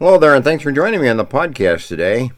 Hello there, and thanks for joining me on the podcast today.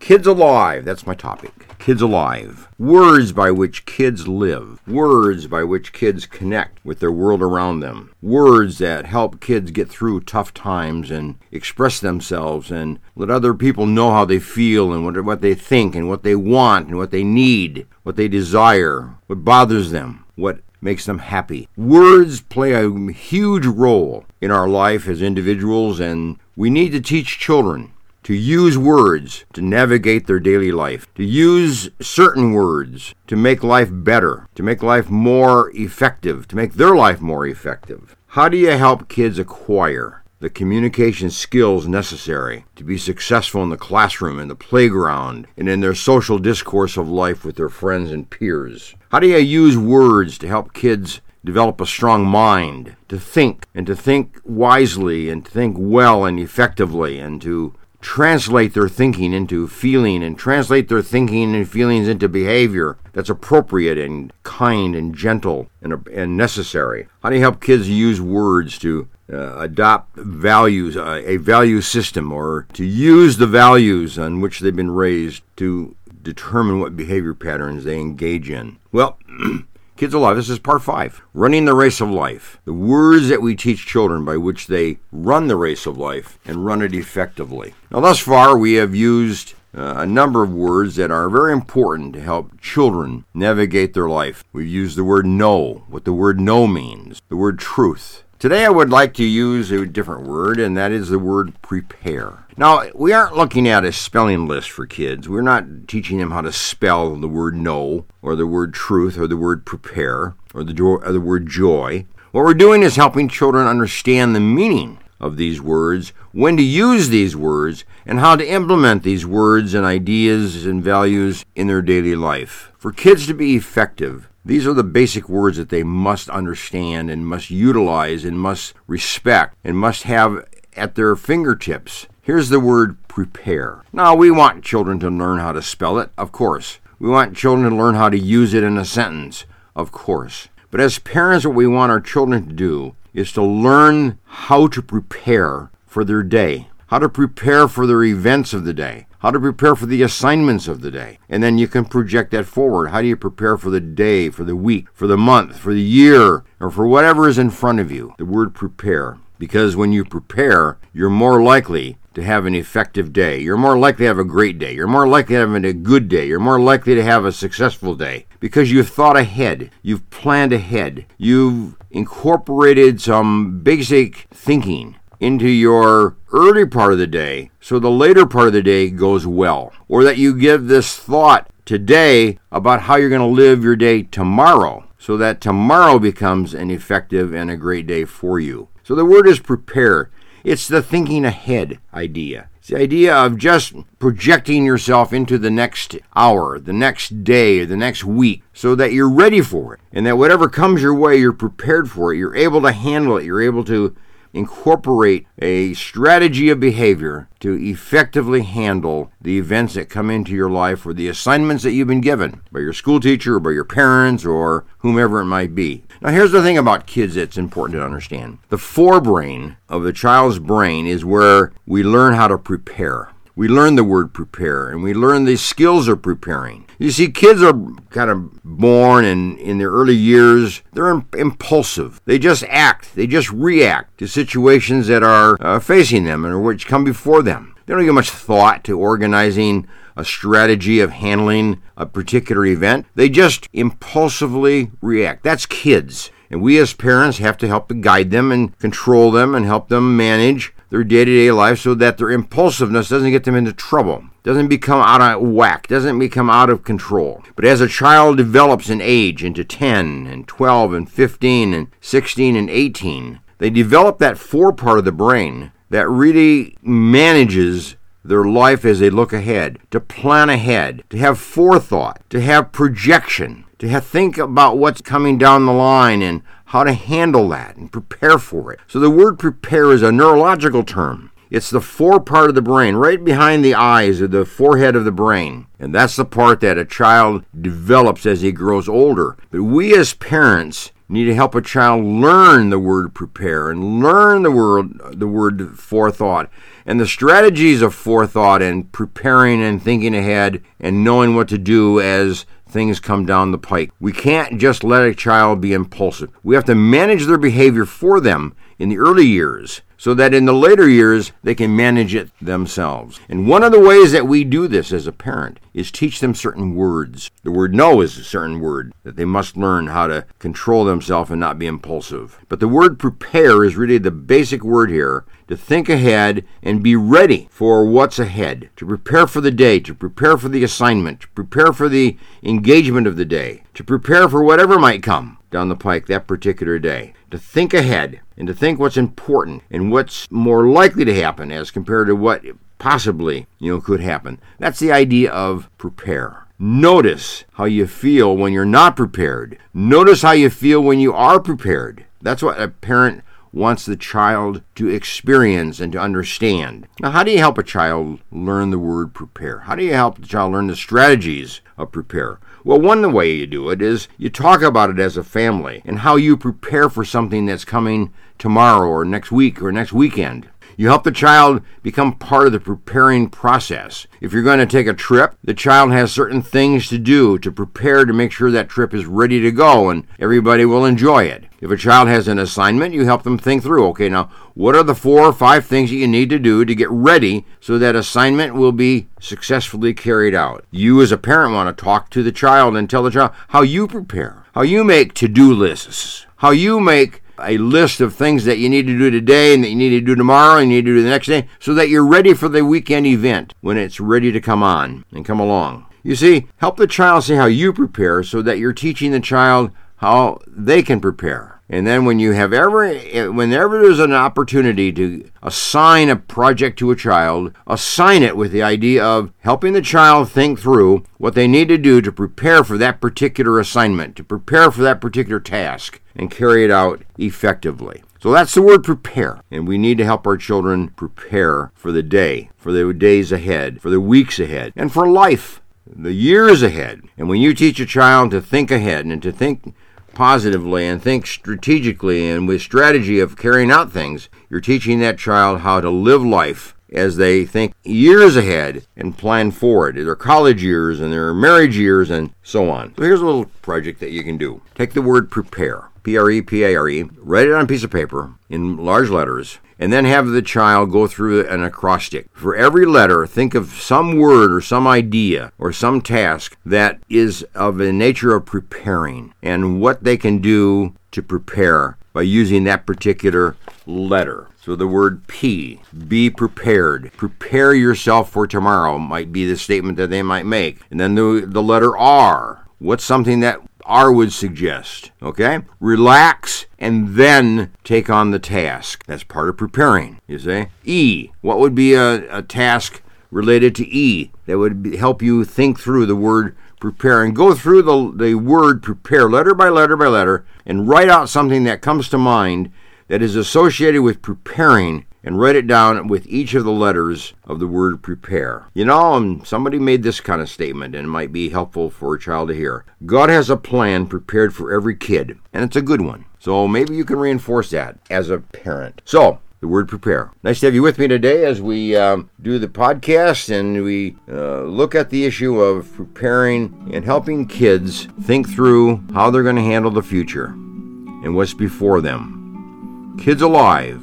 Kids Alive, that's my topic. Kids Alive. Words by which kids live. Words by which kids connect with their world around them. Words that help kids get through tough times and express themselves and let other people know how they feel and what, what they think and what they want and what they need, what they desire, what bothers them, what makes them happy. Words play a huge role in our life as individuals, and we need to teach children to use words to navigate their daily life, to use certain words to make life better, to make life more effective, to make their life more effective. How do you help kids acquire the communication skills necessary to be successful in the classroom, in the playground, and in their social discourse of life with their friends and peers? How do you use words to help kids develop a strong mind, to think, and to think wisely, and to think well and effectively, and to translate their thinking into feeling and translate their thinking and feelings into behavior that's appropriate and kind and gentle and, and necessary? How do you help kids use words to uh, adopt values, uh, a value system, or to use the values on which they've been raised to determine what behavior patterns they engage in? Well, Kids Alive, this is part five Running the Race of Life. The words that we teach children by which they run the race of life and run it effectively. Now, thus far, we have used uh, a number of words that are very important to help children navigate their life. We've used the word no, what the word no means, the word truth. Today, I would like to use a different word, and that is the word prepare. Now, we aren't looking at a spelling list for kids. We're not teaching them how to spell the word no, or the word truth, or the word prepare, or the, or the word joy. What we're doing is helping children understand the meaning of these words, when to use these words, and how to implement these words and ideas and values in their daily life. For kids to be effective, these are the basic words that they must understand and must utilize and must respect and must have at their fingertips Here's the word prepare. Now, we want children to learn how to spell it, of course. We want children to learn how to use it in a sentence, of course. But as parents, what we want our children to do is to learn how to prepare for their day, how to prepare for their events of the day, how to prepare for the assignments of the day. And then you can project that forward. How do you prepare for the day, for the week, for the month, for the year, or for whatever is in front of you? The word prepare. Because when you prepare, you're more likely to have an effective day. You're more likely to have a great day. You're more likely to have a good day. You're more likely to have a successful day because you've thought ahead. You've planned ahead. You've incorporated some basic thinking into your early part of the day so the later part of the day goes well. Or that you give this thought today about how you're going to live your day tomorrow so that tomorrow becomes an effective and a great day for you. So the word is prepare. It's the thinking ahead idea. It's the idea of just projecting yourself into the next hour, the next day, the next week, so that you're ready for it. And that whatever comes your way, you're prepared for it. You're able to handle it. You're able to incorporate a strategy of behavior to effectively handle the events that come into your life or the assignments that you've been given by your school teacher or by your parents or whomever it might be. Now, here's the thing about kids that's important to understand the forebrain of the child's brain is where we learn how to prepare we learn the word prepare and we learn the skills of preparing. You see, kids are kind of born and in their early years, they're impulsive. They just act, they just react to situations that are uh, facing them and which come before them. They don't give much thought to organizing a strategy of handling a particular event. They just impulsively react. That's kids. And we as parents have to help to guide them and control them and help them manage their day to day life so that their impulsiveness doesn't get them into trouble, doesn't become out of whack, doesn't become out of control. But as a child develops in age into 10 and 12 and 15 and 16 and 18, they develop that fore part of the brain that really manages their life as they look ahead, to plan ahead, to have forethought, to have projection, to have, think about what's coming down the line and how to handle that and prepare for it. So the word prepare is a neurological term. It's the fore part of the brain, right behind the eyes or the forehead of the brain. And that's the part that a child develops as he grows older. But we as parents need to help a child learn the word prepare and learn the word the word forethought and the strategies of forethought and preparing and thinking ahead and knowing what to do as things come down the pike. We can't just let a child be impulsive. We have to manage their behavior for them in the early years so that in the later years they can manage it themselves. And one of the ways that we do this as a parent is teach them certain words. The word no is a certain word that they must learn how to control themselves and not be impulsive. But the word prepare is really the basic word here to think ahead and be ready for what's ahead, to prepare for the day, to prepare for the assignment, to prepare for the engagement of the day, to prepare for whatever might come down the pike that particular day, to think ahead and to think what's important and what's more likely to happen as compared to what possibly, you know, could happen. That's the idea of prepare. Notice how you feel when you're not prepared. Notice how you feel when you are prepared. That's what a parent wants the child to experience and to understand. Now, how do you help a child learn the word prepare? How do you help the child learn the strategies of prepare? Well, one way you do it is you talk about it as a family and how you prepare for something that's coming tomorrow or next week or next weekend. You help the child become part of the preparing process. If you're going to take a trip, the child has certain things to do to prepare to make sure that trip is ready to go and everybody will enjoy it. If a child has an assignment, you help them think through okay, now what are the four or five things that you need to do to get ready so that assignment will be successfully carried out? You, as a parent, want to talk to the child and tell the child how you prepare, how you make to do lists, how you make a list of things that you need to do today and that you need to do tomorrow and you need to do the next day so that you're ready for the weekend event when it's ready to come on and come along. You see, help the child see how you prepare so that you're teaching the child how they can prepare. And then when you have ever, eh, whenever there's an opportunity to assign a project to a child, assign it with the idea of helping the child think through what they need to do to prepare for that particular assignment, to prepare for that particular task, and carry it out effectively. So that's the word prepare. And we need to help our children prepare for the day, for the days ahead, for the weeks ahead, and for life, the years ahead. And when you teach a child to think ahead and to think positively and think strategically and with strategy of carrying out things, you're teaching that child how to live life as they think years ahead and plan forward, their college years and their marriage years and so on. So here's a little project that you can do. Take the word prepare, P R E P A R E, write it on a piece of paper in large letters, and then have the child go through an acrostic. For every letter, think of some word or some idea or some task that is of the nature of preparing and what they can do to prepare by using that particular letter. So the word P, be prepared. Prepare yourself for tomorrow might be the statement that they might make. And then the, the letter R, what's something that R would suggest. Okay? Relax and then take on the task. That's part of preparing, you see. E, what would be a, a task related to E that would be, help you think through the word prepare and go through the, the word prepare letter by letter by letter and write out something that comes to mind that is associated with preparing and write it down with each of the letters of the word prepare. You know, um, somebody made this kind of statement and it might be helpful for a child to hear. God has a plan prepared for every kid, and it's a good one. So maybe you can reinforce that as a parent. So, the word prepare. Nice to have you with me today as we um, do the podcast and we uh, look at the issue of preparing and helping kids think through how they're going to handle the future and what's before them. Kids Alive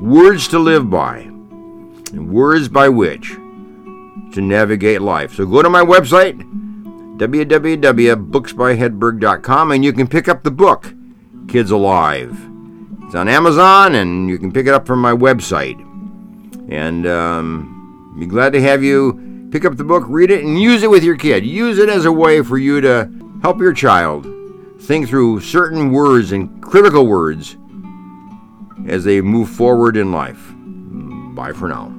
words to live by, and words by which to navigate life. So go to my website, www.booksbyhedberg.com, and you can pick up the book, Kids Alive. It's on Amazon, and you can pick it up from my website. And um, be glad to have you pick up the book, read it, and use it with your kid. Use it as a way for you to help your child think through certain words and critical words as they move forward in life. Bye for now.